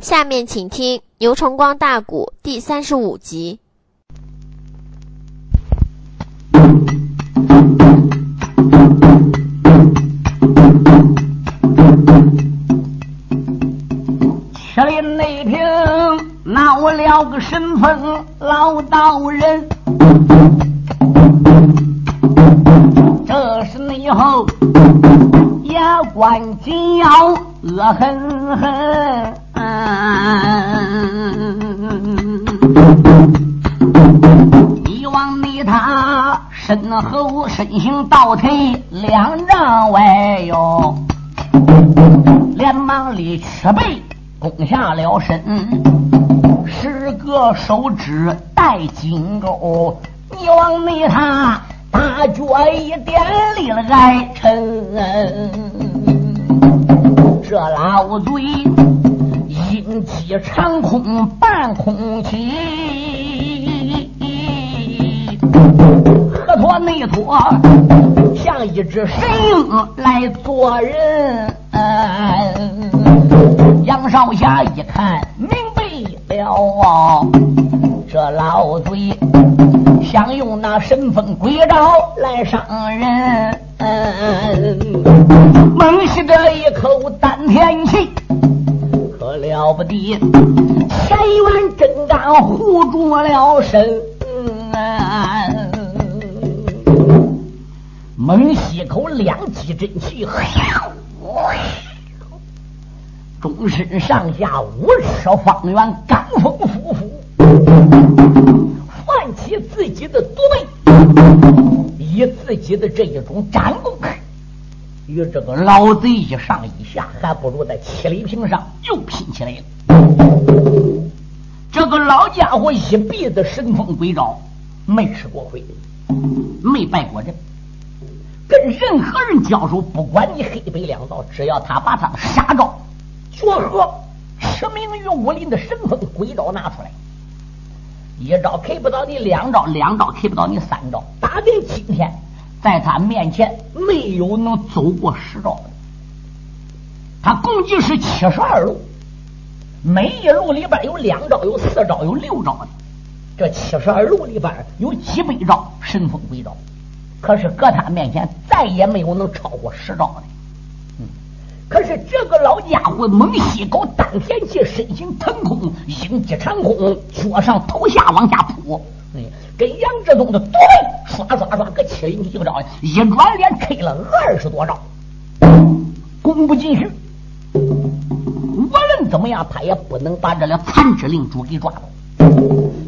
下面请听《牛崇光大鼓》第三十五集。麒麟内平闹了个神风老道人，这是内后牙关紧咬恶狠狠，你往你他身后身形倒退两丈外哟。连忙里屈背，攻下了身，十个手指带金钩，你往你他大脚一点立了来沉，这老嘴阴气长空半空起，河托内托像一只神鹰来做人。杨少侠一看明白了，这老嘴想用那神风鬼爪来伤人。猛吸着一口丹田气，可了不得，前元真刚护住了身。猛吸口两气真气，终身上下五尺方圆，罡风呼呼，唤起自己的祖辈，以自己的这一种战功，与这个老贼一上一下，还不如在七里坪上又拼起来了。这个老家伙一辈子神风鬼招，没吃过亏，没拜过阵。跟任何人交手，不管你黑白两道，只要他把他的杀招、绝活、驰名于武林的神风鬼招拿出来，一招 K 不到你，两招两招 K 不到你，三招打定今天，在他面前没有能走过十招的。他共计是七十二路，每一路里边有两招，有四招，有六招的。这七十二路里边有几百招神风鬼招。可是搁他面前再也没有能超过十招的。嗯，可是这个老家伙猛吸口丹田气，身形腾空，鹰击长空，脚上头下往下扑。跟杨志东的对刷刷刷，搁七零几招，一转脸 K 了二十多招，攻不进去。无论怎么样，他也不能把这俩残肢令主给抓到。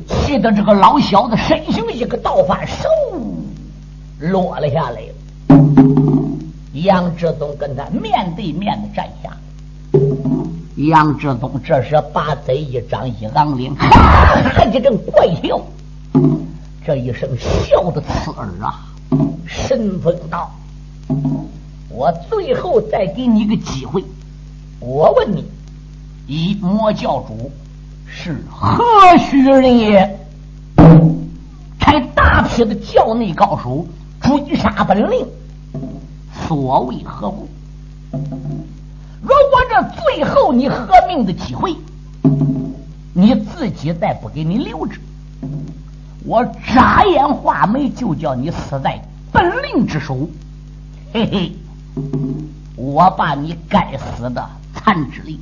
气得这个老小子身形一个倒翻，手。落了下来，杨志东跟他面对面的站下。杨志东这时把嘴一张一昂脸，哈一阵怪笑，这一声笑的刺耳啊！神风道：“我最后再给你一个机会，我问你，一魔教主是何许人也？开大批的教内高手。”追杀本令，所为何故？如果这最后你合命的机会，你自己再不给你留着，我眨眼画眉就叫你死在本令之手。嘿嘿，我把你该死的残肢令，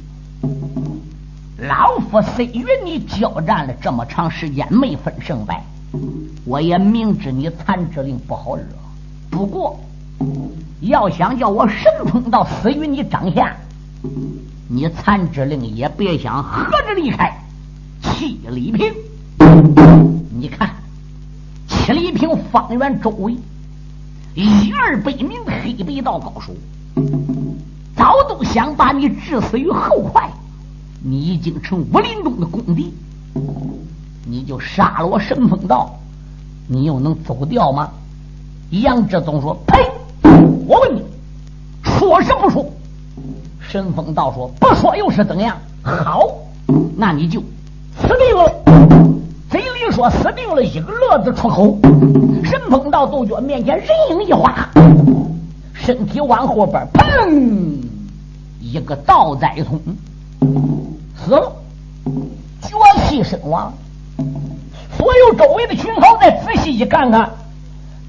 老夫虽与你交战了这么长时间，没分胜败。我也明知你残肢令不好惹，不过要想叫我神通道死于你掌下，你残肢令也别想合着离开气里平。你看七里平方圆周围一二百名黑白道高手，早都想把你置死于后快。你已经成武林中的公敌。你就杀了我神风道，你又能走掉吗？杨志宗说：“呸！我问你，说是不说？”神风道说：“不说又是怎样？好，那你就死定了。”嘴里说死定了，一个乐字出口，神风道杜鹃面前人影一滑，身体往后边砰，一个倒栽葱。死了，绝气身亡。所有周围的群豪再仔细一看看，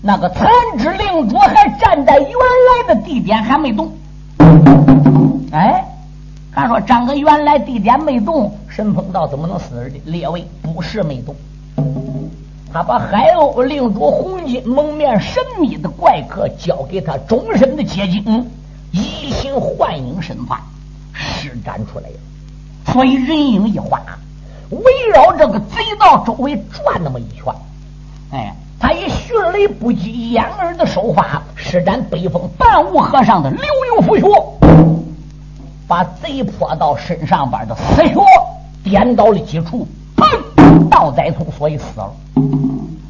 那个残肢领主还站在原来的地点，还没动。哎，他说张哥原来地点没动，神风道怎么能死的？列位不是没动，他把海鸥领主红金蒙面神秘的怪客交给他终身的结晶移形幻影身法施展出来了，所以人影一花。围绕这个贼道周围转那么一圈，哎，他以迅雷不及掩耳的手法施展北风半无和尚的流云符穴，把贼泼到身上边的死穴点到了几处，砰！倒栽葱，所以死了。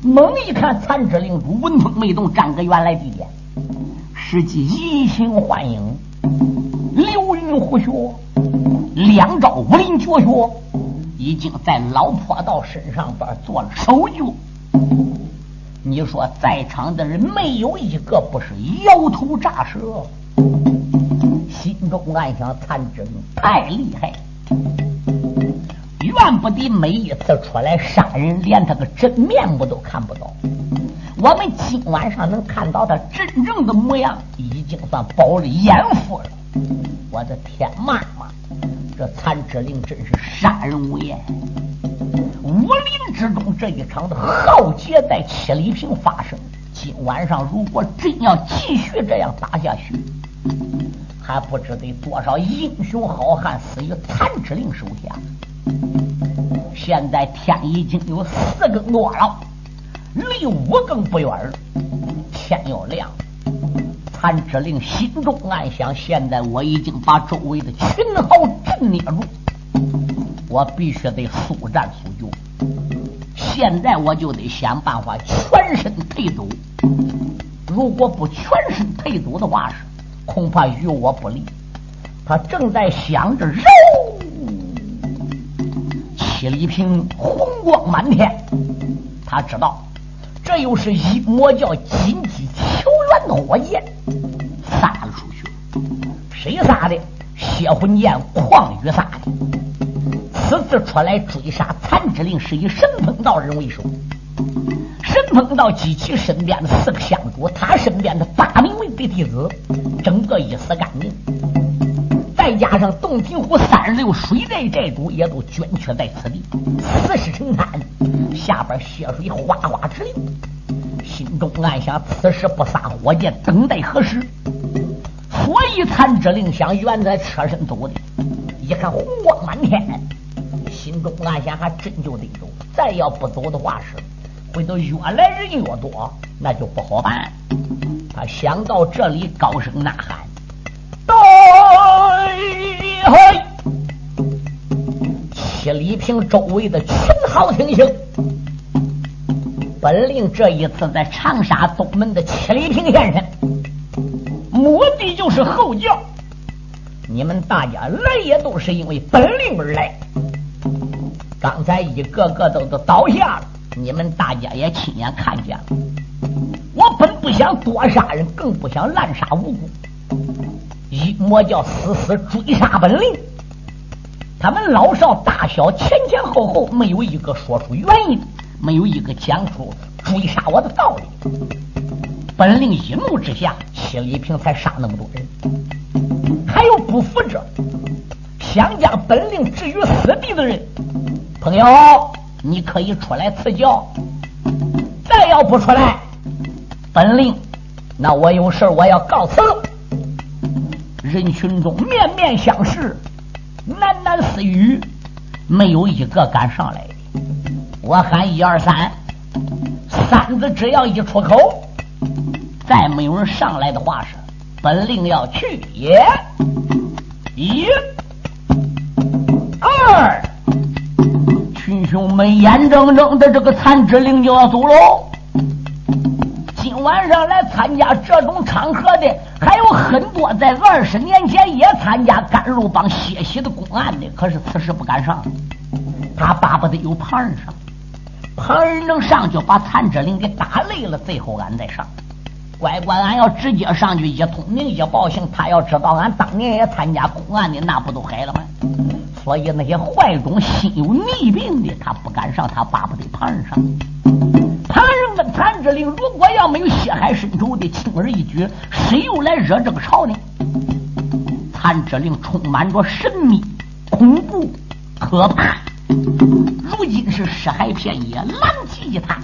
猛一看，残肢领主纹风没动，站个原来地点，实际移形换影，流云呼穴，两招武林绝学。已经在老坡道身上边做了手脚，你说在场的人没有一个不是摇头咋舌，心中暗想：残真太厉害了，怨不得每一次出来杀人，连他个真面目都看不到。我们今晚上能看到他真正的模样，已经算饱了眼福了。我的天妈妈！这残肢令真是杀人无眼。武林之中这一场的浩劫在七里坪发生。今晚上如果真要继续这样打下去，还不知得多少英雄好汉死于残肢令手下。现在天已经有四更多了，离五更不远了，天要亮。谭之令心中暗想：现在我已经把周围的群豪镇捏住，我必须得速战速决。现在我就得想办法全身退走。如果不全身退走的话，是恐怕与我不利。他正在想着，肉七里坪红光满天，他知道这又是一魔教金鸡求援的火焰。撒了出去，谁撒的？血魂剑狂雨撒的。此次出来追杀残之令，是以神风道人为首。神风道及其身边的四个香主，他身边的八名为弟弟子，整个一死干净。再加上洞庭湖三十六水寨寨主，也都捐躯在此地，死尸成滩，下边血水哗哗直流。心中暗想：此时不撒火箭，等待何时？所以残之令想原在车身走的，一看红光满天，心中暗想：还真就得走。再要不走的话，是回头越来人越多，那就不好办。他想到这里，高声呐喊：“对嘿！”七里坪周围的群豪听行。本令这一次在长沙东门的七里坪现身，目的就是后教。你们大家来也都是因为本令而来。刚才一个个都都倒下了，你们大家也亲眼看见了。我本不想多杀人，更不想滥杀无辜。一魔教死死追杀本领，他们老少大小前前后后没有一个说出原因。没有一个讲出追杀我的道理。本领一怒之下，七里坪才杀那么多人。还有不服者，想将本领置于死地的人，朋友，你可以出来赐教。再要不出来，本令，那我有事我要告辞。人群中面面相视，喃喃私语，没有一个敢上来。我喊一二三，三字只要一出口，再没有人上来的话是，本令要去也。一、二，群雄们眼睁睁的这个残肢令就要走喽。今晚上来参加这种场合的还有很多，在二十年前也参加甘露帮血洗的公案的，可是此时不敢上，他巴不得有旁人上。旁人能上去把残肢令给打累了，最后俺再上。乖乖，俺要直接上去一通名一报信，他要知道俺当年也参加公案的，那不都嗨了吗？所以那些怀中心有逆病的，他不敢上他巴不得旁人上。旁人问谭志玲：如果要没有血海深仇的轻而易举，谁又来惹这个潮呢？谭志玲充满着神秘、恐怖、可怕。如今是尸骸遍野，狼藉一滩，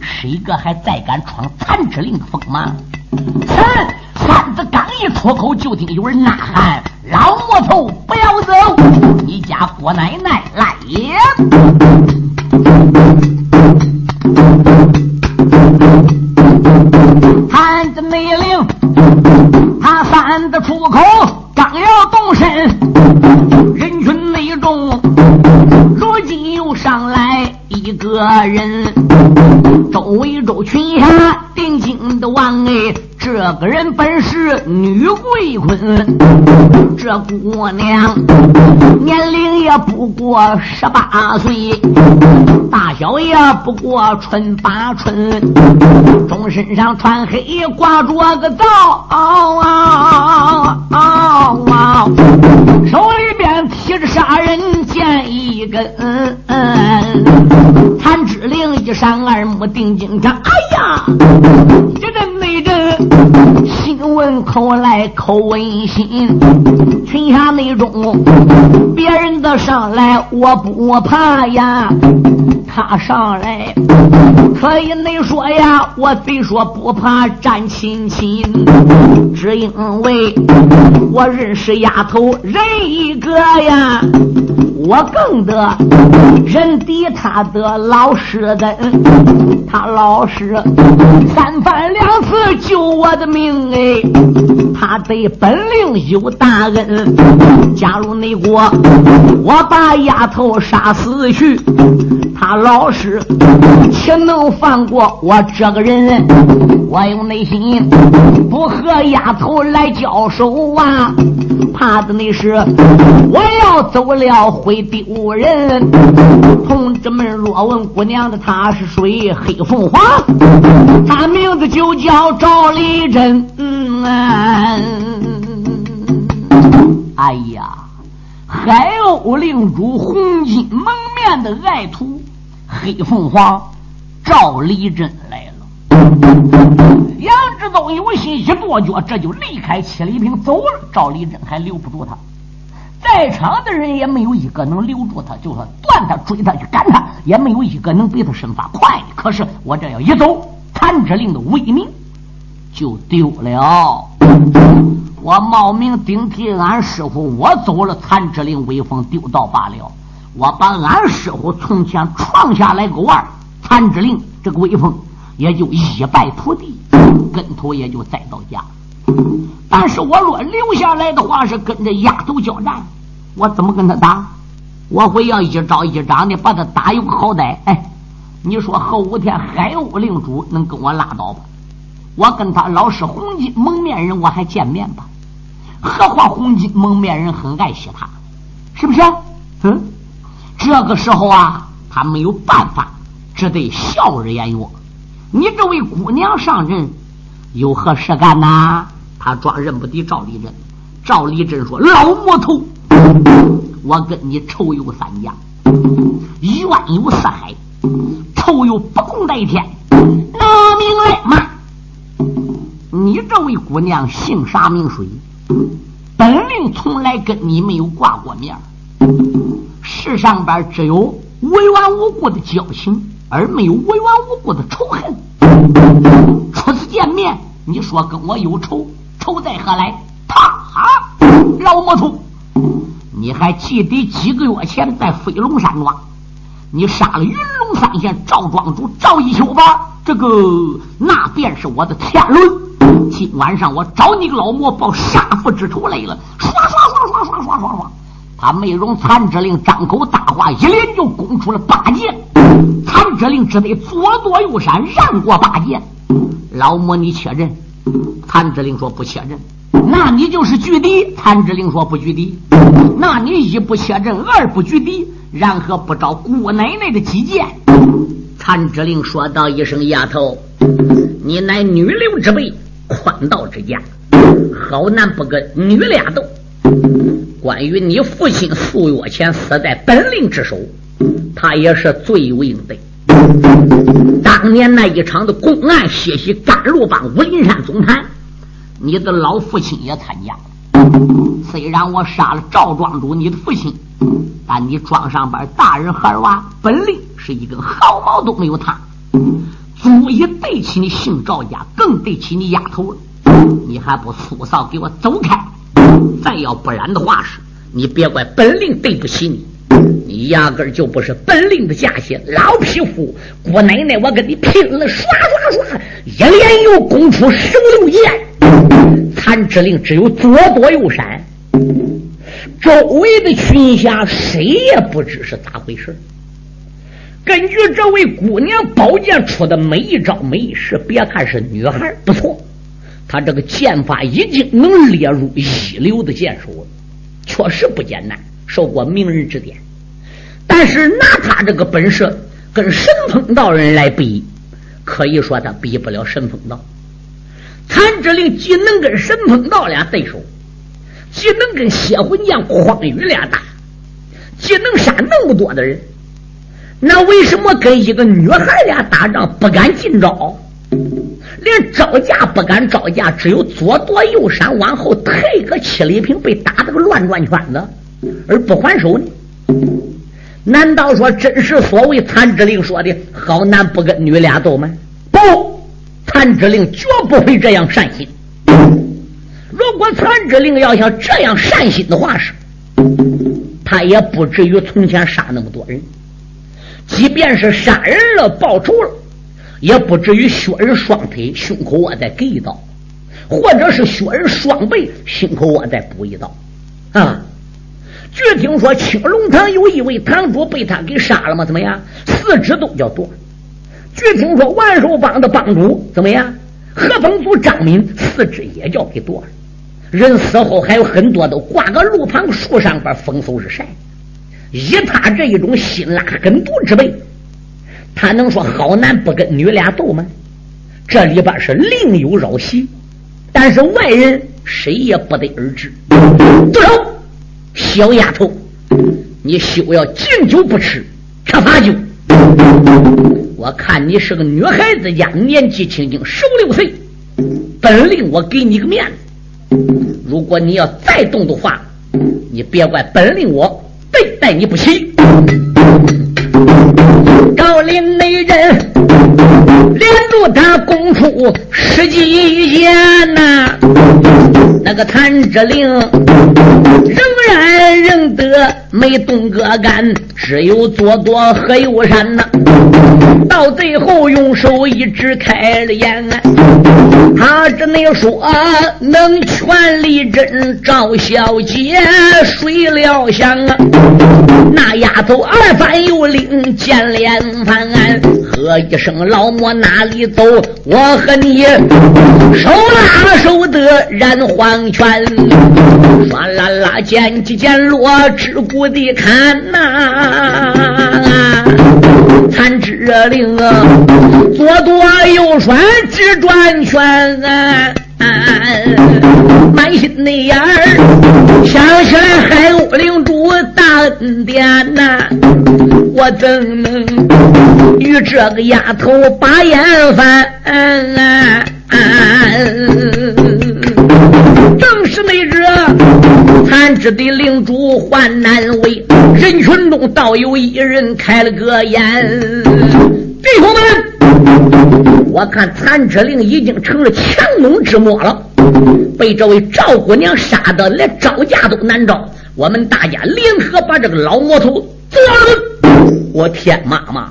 谁个还再敢闯谭志玲的锋芒？哼！三子刚一出口，就听有人呐喊：“老魔头，不要走！你家郭奶奶来也！”桂坤，这姑娘年龄也不过十八岁，大小也不过春八春，中身上穿黑，挂着个皂，手里边提着杀人剑一根，谭志玲一上二目定睛看，哎呀，这阵那阵。问口来口问心，群下内种别人的上来我不怕呀，他上来可以你说呀，我非说不怕战亲亲，只因为我认识丫头人一个呀。我更得人敌他的老实的，他老实三番两次救我的命哎，他对本领有大恩。假如那国我把丫头杀死去，他老实岂能放过我这个人？我有内心不和丫头来交手啊，怕的那是我要走了。会丢人！同志们若问姑娘的她是谁？黑凤凰，她名字就叫赵丽珍。哎呀，海鸥领主红巾蒙面的爱徒黑凤凰赵丽珍来了。杨志东有心一跺脚，这就离开七里坪走了。赵立珍还留不住他。在场的人也没有一个能留住他，就算断他、追他、去赶他，也没有一个能比他身法快。可是我这要一走，谭志令的威名就丢了。我冒名顶替俺师傅，我走了，谭志令威风丢到罢了。我把俺师傅从前创下来个腕，谭志令这个威风也就一败涂地，跟头也就栽到家。但是我若留下来的话，是跟着丫头交战，我怎么跟他打？我会要一招一掌的把他打有个好歹。哎，你说后五天海鸥领主能跟我拉倒吧？我跟他老是红巾蒙面人，我还见面吧？何况红巾蒙面人很爱惜他，是不是？嗯，这个时候啊，他没有办法，只得笑着言曰：“你这位姑娘上阵，有何事干呐？”他装认不得赵立珍，赵立珍说：“老魔头，我跟你仇有三家，冤有四海，仇有不共戴天。拿命来嘛！你这位姑娘姓啥名谁？本领从来跟你没有挂过面世上边只有无缘无故的交情，而没有无缘无故的仇恨。初次见面，你说跟我有仇？”仇在何来？他老魔头，你还记得几个月前在飞龙山庄，你杀了云龙三县赵庄主赵一休吧？这个那便是我的天伦。今晚上我找你个老魔报杀父之仇来了。唰唰唰唰唰唰唰唰，他没容残之令张口大话，一连就攻出了八剑。残之令只得左躲右闪，让过八剑。老魔，你确认？谭志玲说：“不确认，那你就是拒敌。”谭志玲说：“不拒敌，那你一不确认，二不拒敌，然何不招姑奶奶的急见？”谭志玲说道：“一声丫头，你乃女流之辈，宽道之家，好男不跟女俩斗。关于你父亲数月前死在本令之手，他也是罪有应得。当年那一场的公案，血洗甘露帮武林山总坛，你的老父亲也参加了。虽然我杀了赵庄主，你的父亲，但你庄上边大人孩娃本领是一根毫毛都没有他，足以对起你姓赵家，更对起你丫头了。你还不速嫂给我走开！再要不然的话是，你别怪本领对不起你，你压根就不是本领的价钱老匹夫。姑奶奶，我跟你拼了！唰唰唰，一连又攻出十六箭，残之令只有左躲右闪，周围的群侠谁也不知是咋回事。根据这位姑娘宝剑出的每一招每一式，别看是女孩，不错。他这个剑法已经能列入一流的剑手了，确实不简单，受过名人指点。但是拿他这个本事跟神风道人来比，可以说他比不了神风道。谭志令既能跟神风道俩对手，既能跟邪魂剑匡宇俩打，既能杀那么多的人，那为什么跟一个女孩俩打仗不敢进招？连招架不敢招架，只有左躲右闪，往后退个七里平，被打得个乱转圈子，而不还手呢？难道说真是所谓谭之令说的好男不跟女俩斗吗？不，谭之令绝不会这样善心。如果谭之令要想这样善心的话，是，他也不至于从前杀那么多人。即便是杀人了，报仇了。也不至于削人双腿，胸口我再给一刀，或者是削人双背，心口我再补一刀，啊！据听说青龙堂有一位堂主被他给杀了吗？怎么样？四肢都叫断。据听说万寿帮的帮主怎么样？何风族张敏四肢也叫给断了。人死后还有很多都挂个路旁树上边风收日晒。以他这一种辛辣狠毒之辈。他能说好男不跟女俩斗吗？这里边是另有绕袭，但是外人谁也不得而知。住手，小丫头，你休要敬酒不吃吃罚酒。我看你是个女孩子家，年纪轻轻十五六岁，本令我给你个面子。如果你要再动的话，你别怪本令我对待你不行。高林美人连住他攻出十几箭呐，那个谭志玲仍然认得没动个杆，只有左躲和右闪呐。到最后用手一指开了眼，他只能说能全力真赵小姐睡了香啊，那丫头二番又领见连番，喝一声老魔哪里走？我和你手拉手的染黄拳，唰啦啦剑起剑落，只顾的看呐，残肢令啊，左躲右闪直转圈啊。满心的眼儿想起来海鸥领主大恩典呐，我怎能与这个丫头把眼翻？正是那日残肢的领主患难为，人群中倒有一人开了个眼，弟兄们。我看残肢令已经成了强弩之末了，被这位赵姑娘杀的连招架都难招。我们大家联合把这个老魔头揍了！我天妈妈！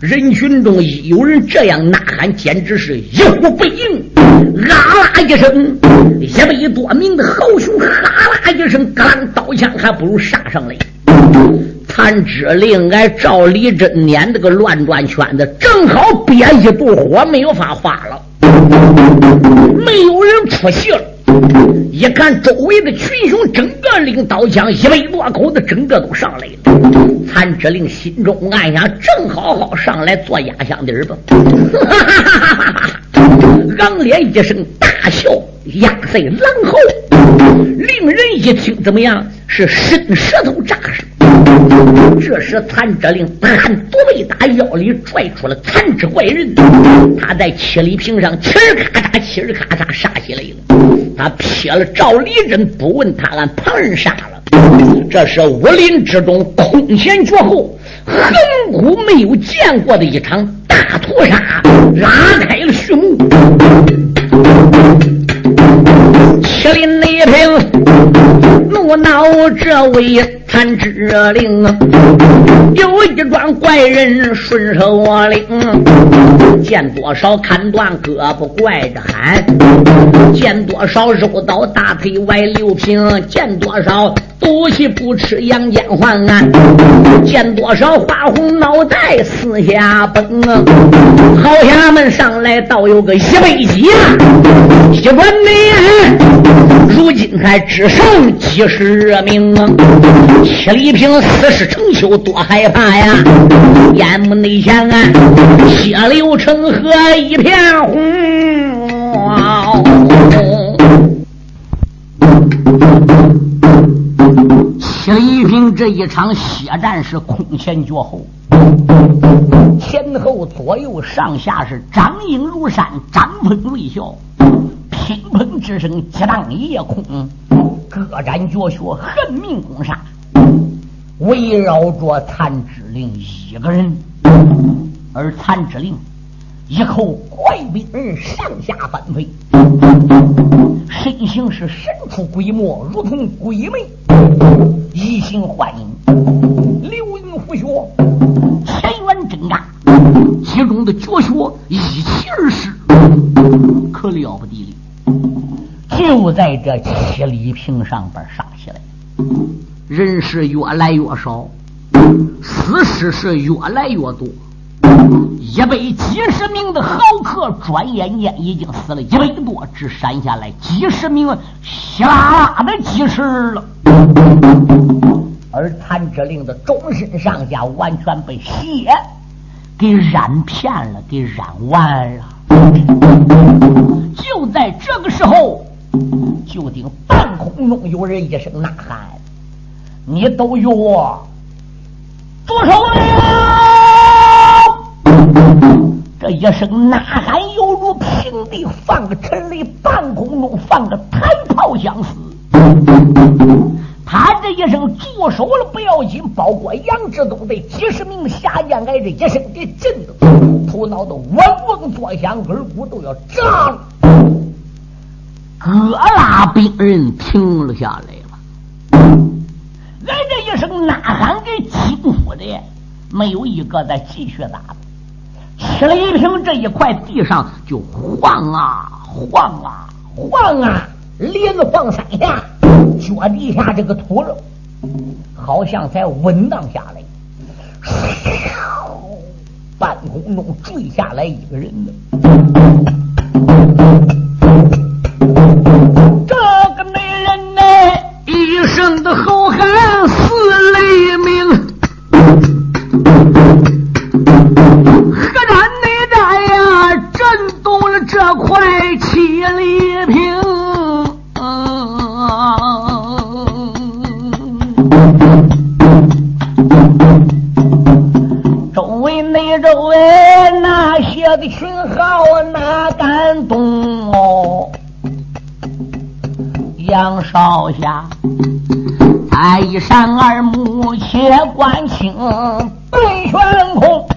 人群中一有人这样呐喊，简直是一呼百应。啊啦一声，一百多名的豪雄哈啦一声，刚刀枪还不如杀上来。残肢令俺赵立珍撵这个乱转圈子，正好憋一肚火，没有法发了。没有人出戏了。一看周围的群雄，整个领刀枪一百多口子，整个都上来了。残肢令心中暗想：正好好上来做压箱底儿吧。昂脸一声大笑，压在狼喉，令人一听怎么样？是伸舌头扎实。这时残之令单独被打腰里拽出了残肢怪人，他在七里坪上气儿咔嚓，气儿咔嚓杀起来了。他撇了赵立人，不问他俺旁人杀了。这是武林之中空前绝后、亘古没有见过的一场大屠杀，拉开了序幕。麒麟内平，怒恼这位。残之令，有一桩怪人顺手领，见多少砍断胳膊怪着喊，见多少肉刀大腿外溜平，见多少赌气不吃杨戬还案，见多少花红脑袋四下崩，好衙门上来倒有个一百几啊，一转眼，如今还只剩几十名啊。七里坪死尸成丘，多害怕呀！眼目内想啊，血流成河一片红。七里坪这一场血战是空前绝后，前后左右上下是掌影如山，张风瑞啸，乒乓之声激荡夜空，各展绝学，恨命攻杀。围绕着残之令一个人，而残之令一口怪兵上下翻飞，身形是神出鬼没，如同鬼魅，移形换影，流云拂雪，前缘挣扎，其中的绝学一气而逝，可了不得了，就在这七里坪上边杀起来。人是越来越少，死尸是越来越多。一百几十名的豪客，转眼间已经死了一百多，只剩下来几十名稀拉拉的几十了。而谭志令的终身上下完全被血给染遍了，给染完了。就在这个时候，就听半空中有人一声呐喊。你都有我住手了！这一声呐喊犹如平地放个尘雷，半空中放个弹炮相似。他这一声住手了不要紧，包括杨志东的几十名下将，挨着一声给震的头脑都嗡嗡作响，耳骨都要炸了。各拉兵人停了下来了。挨这一声呐喊给惊呼的，没有一个再继续打的。七里坪这一块地上就晃啊晃啊晃啊，连晃三下，脚底下这个土肉，好像才稳当下来。半空中坠下来一个人呢。声的吼喊似雷鸣，杨少侠。再一闪耳目，且观清对悬空，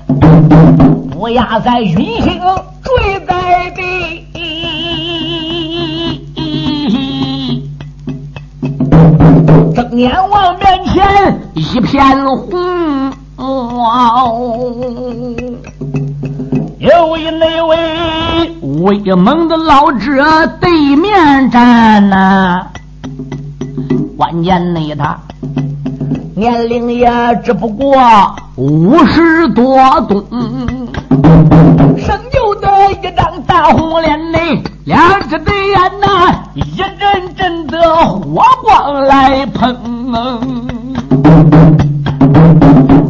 乌鸦在云星坠在地，睁眼望面前一片红。有一那位威猛的老者对面站呐。关键呢，他年龄也只不过五十多冬，生就的一张大红脸呢，两只对眼呐，一阵阵的火光来喷。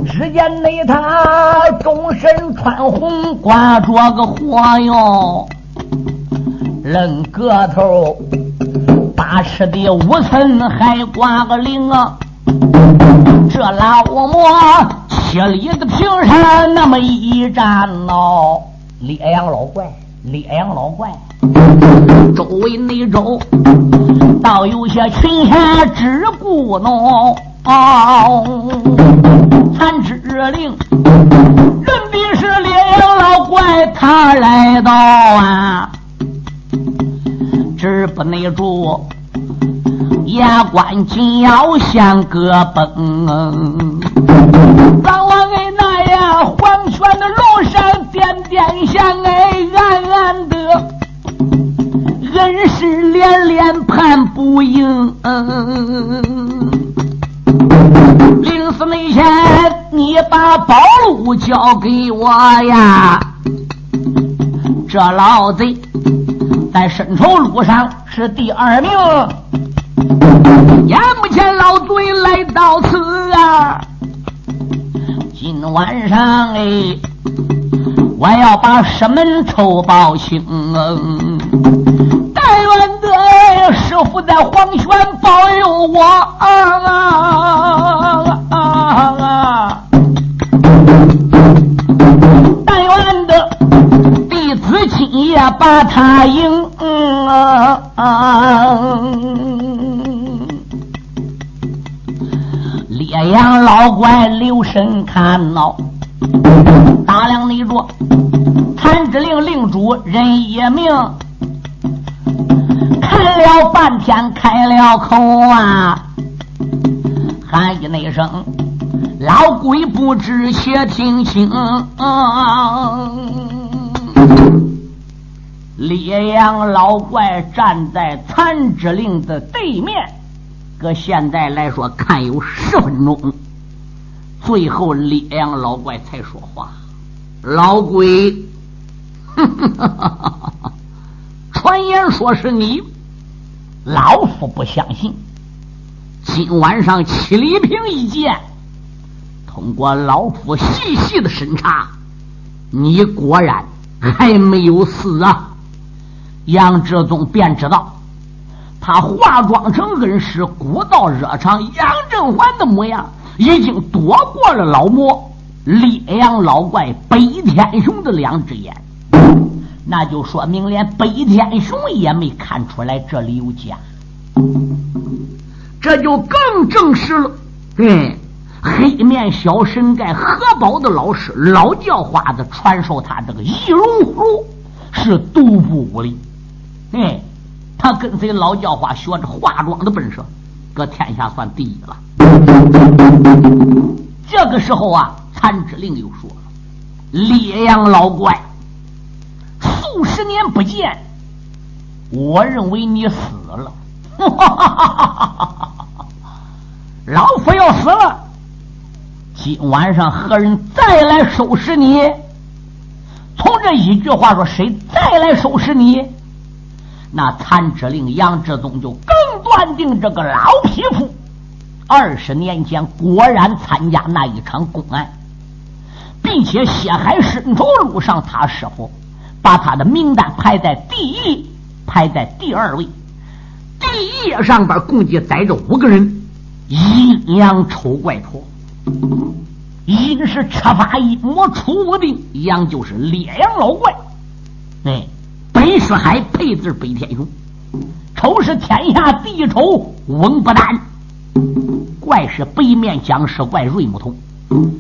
只见那他终身穿红，挂着个火哟。论个头，八尺的五寸还挂个铃啊！这老魔七里的平山那么一站哦，烈阳老怪，烈阳老怪，周围内周倒有些群侠之故喏。残之令，认的是烈阳老怪，他来到啊，只不内住。牙关紧咬，像个崩。当我给那呀黄泉的路上点点香，哎，暗暗的恩师连连盼不应。临死那前，你把宝路交给我呀！这老贼在深仇路上是第二名。眼目前老贼来到此啊，今晚上哎，我要把师门仇报清。但愿得师傅在黄泉保佑我啊！啊啊啊子今夜把他迎。烈阳老怪留神看呐，大量内着谭之令令主人一名，看了半天开了口啊，喊一那声：“老鬼不知，且听清。”烈阳老怪站在残之令的对面。搁现在来说，看有十分钟，最后烈阳老怪才说话：“老鬼，传言说是你，老夫不相信。今晚上七里坪一见，通过老夫细细的审查，你果然还没有死啊！”杨志宗便知道。他化妆成恩师古道热肠杨振环的模样，已经躲过了老魔烈阳老怪北天雄的两只眼，那就说明连北天雄也没看出来这里有假，这就更证实了，对黑面小神盖何宝的老师老叫花子传授他这个易容符是独步武林，哎。他跟随老教化学着化妆的本事，搁天下算第一了。这个时候啊，残之令又说了：“烈阳老怪，数十年不见，我认为你死了。老夫要死了，今晚上何人再来收拾你？从这一句话说，谁再来收拾你？”那残之令杨志宗就更断定这个老匹夫二十年前果然参加那一场公案，并且血海深仇路上，他师傅把他的名单排在第一，排在第二位。第一页上边共计载着五个人：阴阳丑怪婆，阴是吃法一魔出无病，阳就是烈阳老怪。哎。北是海，配字北天雄；丑是天下第一丑，翁不丹；怪是北面僵尸怪，瑞木通；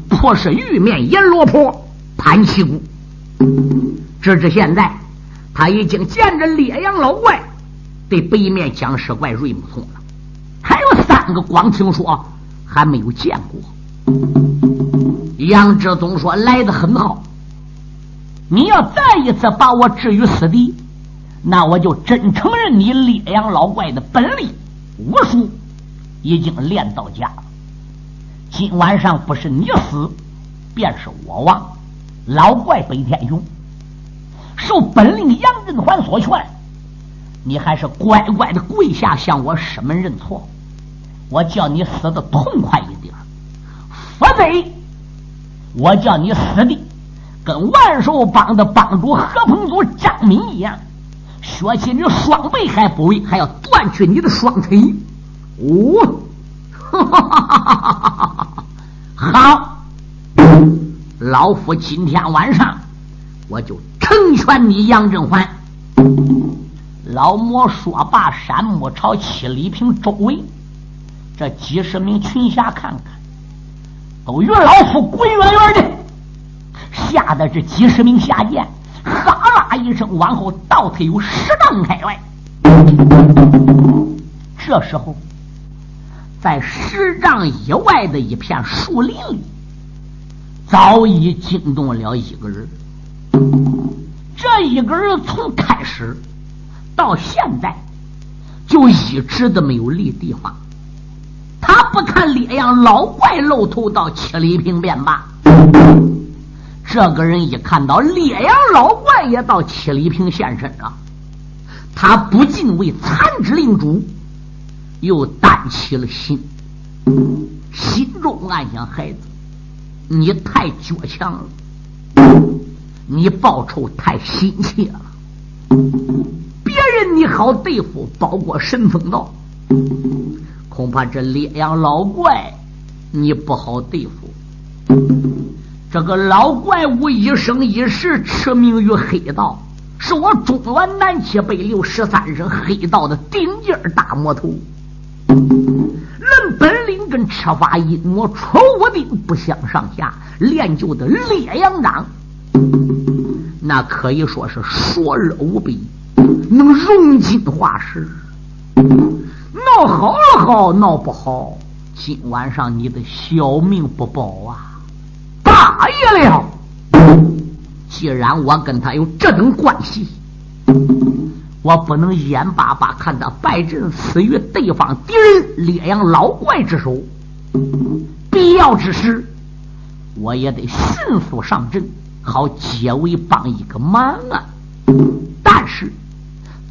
破是玉面阎罗婆，潘七姑。直至现在，他已经见着烈阳老怪对北面僵尸怪瑞木通了，还有三个光听说，还没有见过。杨志宗说：“来的很好。”你要再一次把我置于死地，那我就真承认你烈阳老怪的本领武术已经练到家了。今晚上不是你死，便是我亡。老怪北天雄受本领杨振环所劝，你还是乖乖的跪下向我师门认错，我叫你死的痛快一点，否则我叫你死的。跟万寿帮的帮主何鹏祖张敏一样，削去你双臂还不为，还要断去你的双腿。哦，好，老夫今天晚上我就成全你杨振环。老魔说罢，山木朝七里坪周围这几十名群侠看看，都与老夫滚远远的，吓得这几十名下贱哈啦一声往后倒退有十丈开外。这时候，在十丈以外的一片树林里，早已惊动了一个人。这一个人从开始。到现在，就一直都没有立地方。他不看烈阳老怪露头到七里坪便罢。这个人一看到烈阳老怪也到七里坪现身了，他不禁为残之令主又担起了心，心中暗想：孩子，你太倔强了，你报仇太心切了。别人你好对付，包括神风道，恐怕这烈阳老怪你不好对付。这个老怪物一生一世驰名于黑道，是我中原南七北六十三省黑道的顶尖大魔头。论本领跟赤发阴魔楚武定不相上下，练就的烈阳掌，那可以说是硕而无比。能融金化石，闹好了好，闹不好，今晚上你的小命不保啊！大爷了，既然我跟他有这等关系，我不能眼巴巴看他败阵死于对方敌人烈阳老怪之手。必要之时，我也得迅速上阵，好解围帮一个忙啊！但是。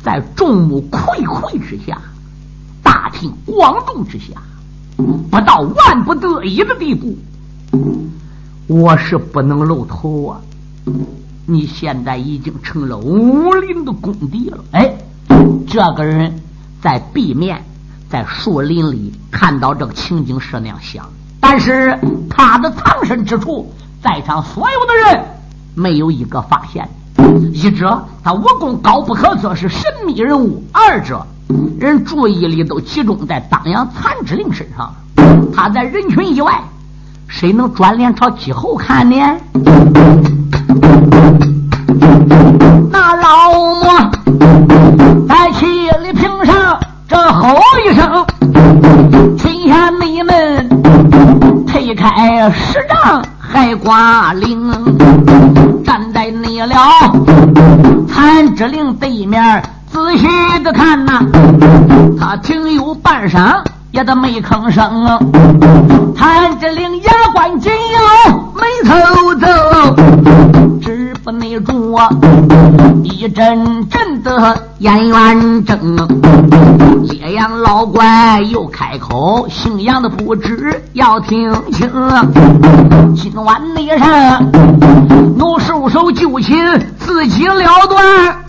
在众目睽睽之下，大庭广众之下，不到万不得已的地步，我是不能露头啊！你现在已经成了武林的公敌了。哎，这个人在壁面，在树林里看到这个情景是那样想，但是他的藏身之处，在场所有的人没有一个发现。一者，他武功高不可测，是神秘人物；二者，人注意力都集中在当阳残之令身上。他在人群以外，谁能转脸朝机后看呢？那老魔在七里坪上，这吼一声，群下内门推开十丈，还挂铃。站在那了，残之令对面仔细的看呐，他停有半晌，也都没吭声。残之令牙关紧咬，眉头皱，止不内住，一阵阵的眼圆睁。烈阳老怪又开口，姓杨的不知要听清，今晚内上奴束手就擒，自己了断。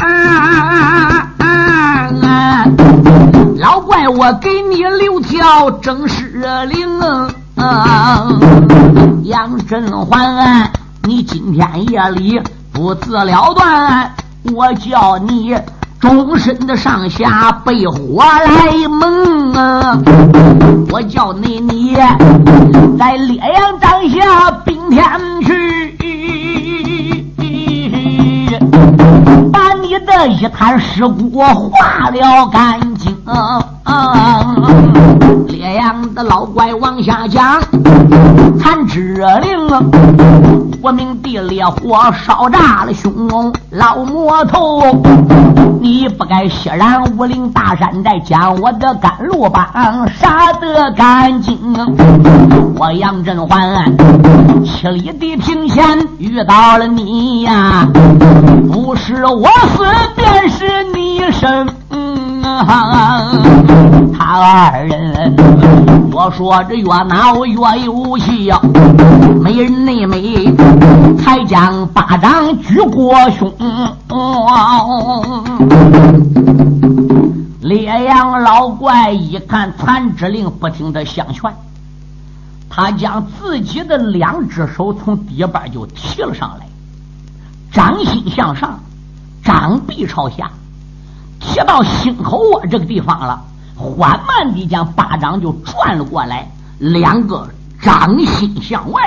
老怪，我给你留条正式令，杨振环，你今天夜里不自了断，我叫你。终身的上下被火来蒙啊！我叫你你在烈阳帐下冰天去，你的一滩尸骨化了干净。烈阳的老怪往下讲，残之令。我命地烈火烧炸了胸，老魔头，你不该血染武陵大山寨，将我的甘露棒杀得干净。我杨振环七里地平线遇到了你呀，不是我死便是你生。他二人我说这越闹越有戏呀，美人妹妹才将巴掌举过胸。烈阳老怪一看残之令不停的相劝，他将自己的两只手从底板就提了上来，掌心向上，掌臂朝下，提到心口窝这个地方了。缓慢地将巴掌就转了过来，两个掌心向外。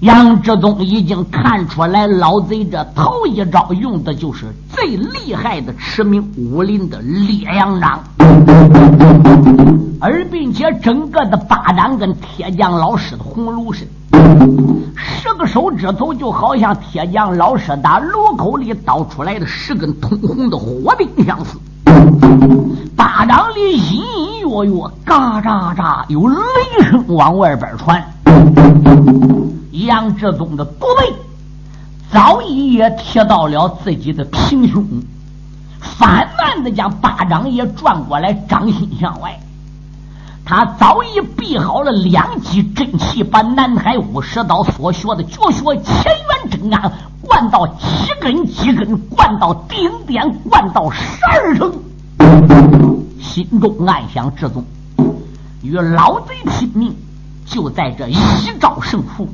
杨志东已经看出来，老贼这头一招用的就是最厉害的驰名武林的烈阳掌，而并且整个的巴掌跟铁匠老师的红炉似的，十个手指头就好像铁匠老师打炉口里倒出来的十根通红的火钉相似。巴掌里隐隐约约，嘎喳喳，有雷声往外边传。杨志忠的肚背早已也贴到了自己的平胸，缓慢的将巴掌也转过来，掌心向外。他早已备好了两击真气，把南海五十刀所学的绝学千元真安灌到七根，七根灌到顶点，灌到十二成。心中暗想：这宗与老贼拼命，就在这一招胜负。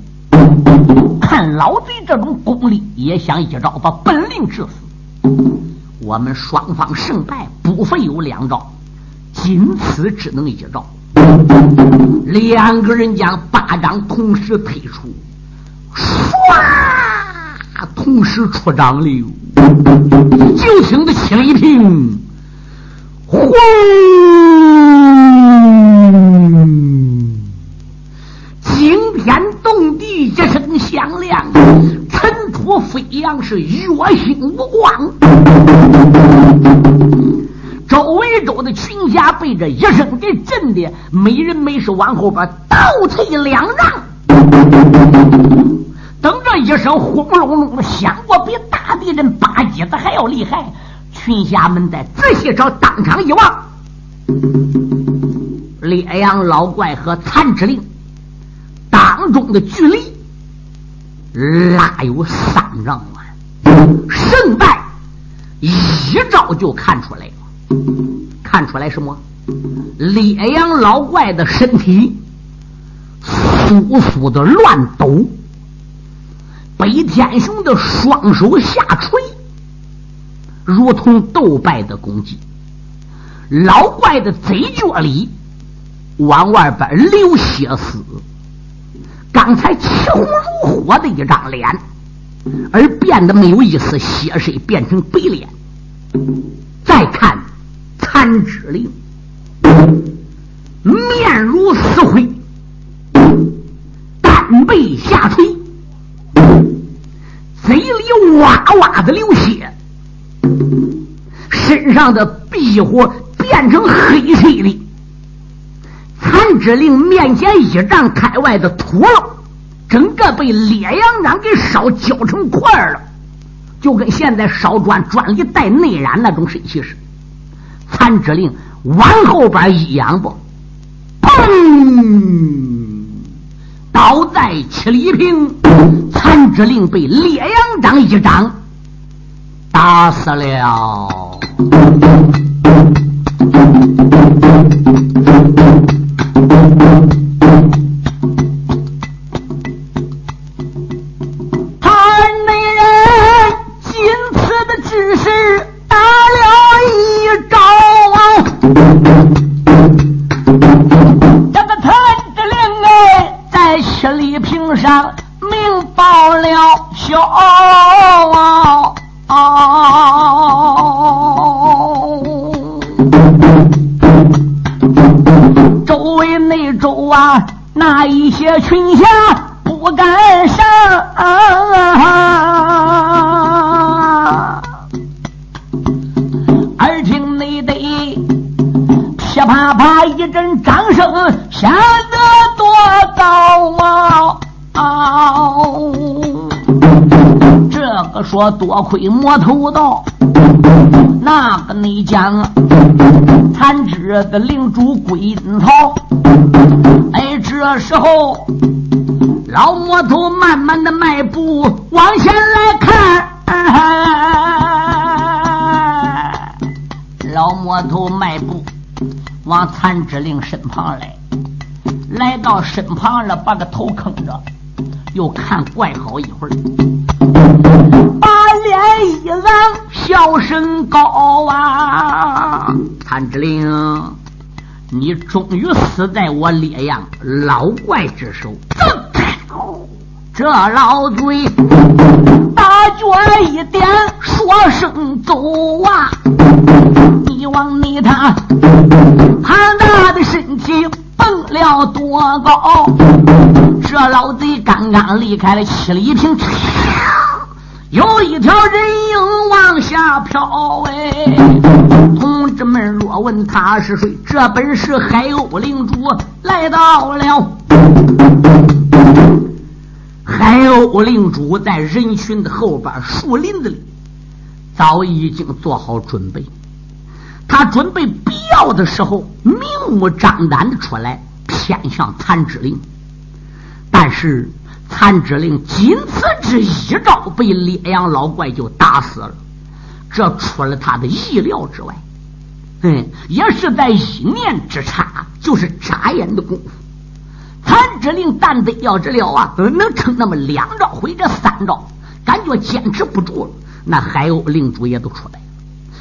看老贼这种功力，也想一招把本领致死。我们双方胜败不费有两招，仅此只能一招。两个人将巴掌同时推出，唰，同时出掌了。就听得起了一平。轰！惊天动地一声响亮，尘土飞扬，是月星无光。周围州的群侠被这一声给震的，没人没事往后边倒退两丈。等这一声轰隆隆的响过，比大地震八级子还要厉害。群侠们在仔细找，当场一望，烈阳老怪和残之令当中的距离，拉有三丈远，胜败一招就看出来。看出来什么？烈阳老怪的身体簌簌的乱抖，北天雄的双手下垂。如同斗败的公鸡，老怪的嘴角里往外边流血丝。刚才气红如火的一张脸，而变得没有一丝血色，变成白脸。再看残肢灵，面如死灰，单背下垂，嘴里哇哇的流血。身上的壁火变成黑色的，残肢令面前一丈开外的土楼，整个被烈阳掌给烧焦成块了，就跟现在烧砖砖里带内燃那种神气似的。残肢令往后边一仰不，砰，倒在七里坪。残肢令被烈阳掌一掌打死了。多亏魔头道，那个你讲残肢的领主归阴曹。哎，这时候老魔头慢慢的迈步往前来看，老魔头迈步往残肢令身旁来，来到身旁了，把个头坑着。又看怪好一会儿，把脸一昂，笑声高啊！谭志玲，你终于死在我烈阳老怪之手。这老嘴大脚一点，说声走啊！你往你他庞大的身体。蹦了多高？这老贼刚刚离开了七里坪，有一条人影往下飘。哎，同志们若问他是谁，这本是海鸥领主来到了。海鸥领主在人群的后边树林子里，早已经做好准备。他准备必要的时候，明目张胆的出来偏向残之令，但是残之令仅此之一招，被烈阳老怪就打死了，这出了他的意料之外。嗯，也是在一念之差，就是眨眼的功夫，残之令但得要知了啊，能撑那么两招或者三招，感觉坚持不住了，那海鸥领主也都出来了。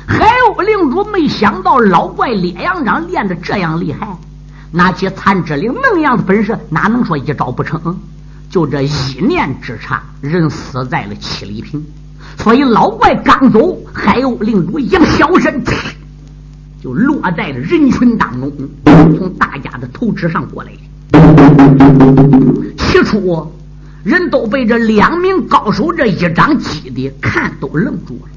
海鸥领主没想到老怪烈阳掌练的这样厉害，拿起残肢令那样的本事，哪能说一招不成？就这一念之差，人死在了七里坪。所以老怪刚走，海鸥领主一个小身，就落在了人群当中，从大家的头之上过来。起初，人都被这两名高手这一掌击的，看都愣住了。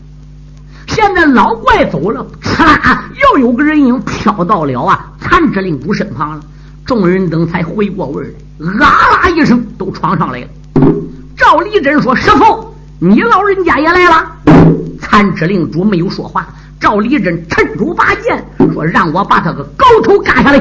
现在老怪走了，哧啦，又有个人影飘到了啊残肢领主身旁了。众人等才回过味来，啊啦一声都闯上来了。赵立珍说：“师傅，你老人家也来了。”残肢令主没有说话。赵立珍趁手拔剑说：“让我把他个狗头割下来。”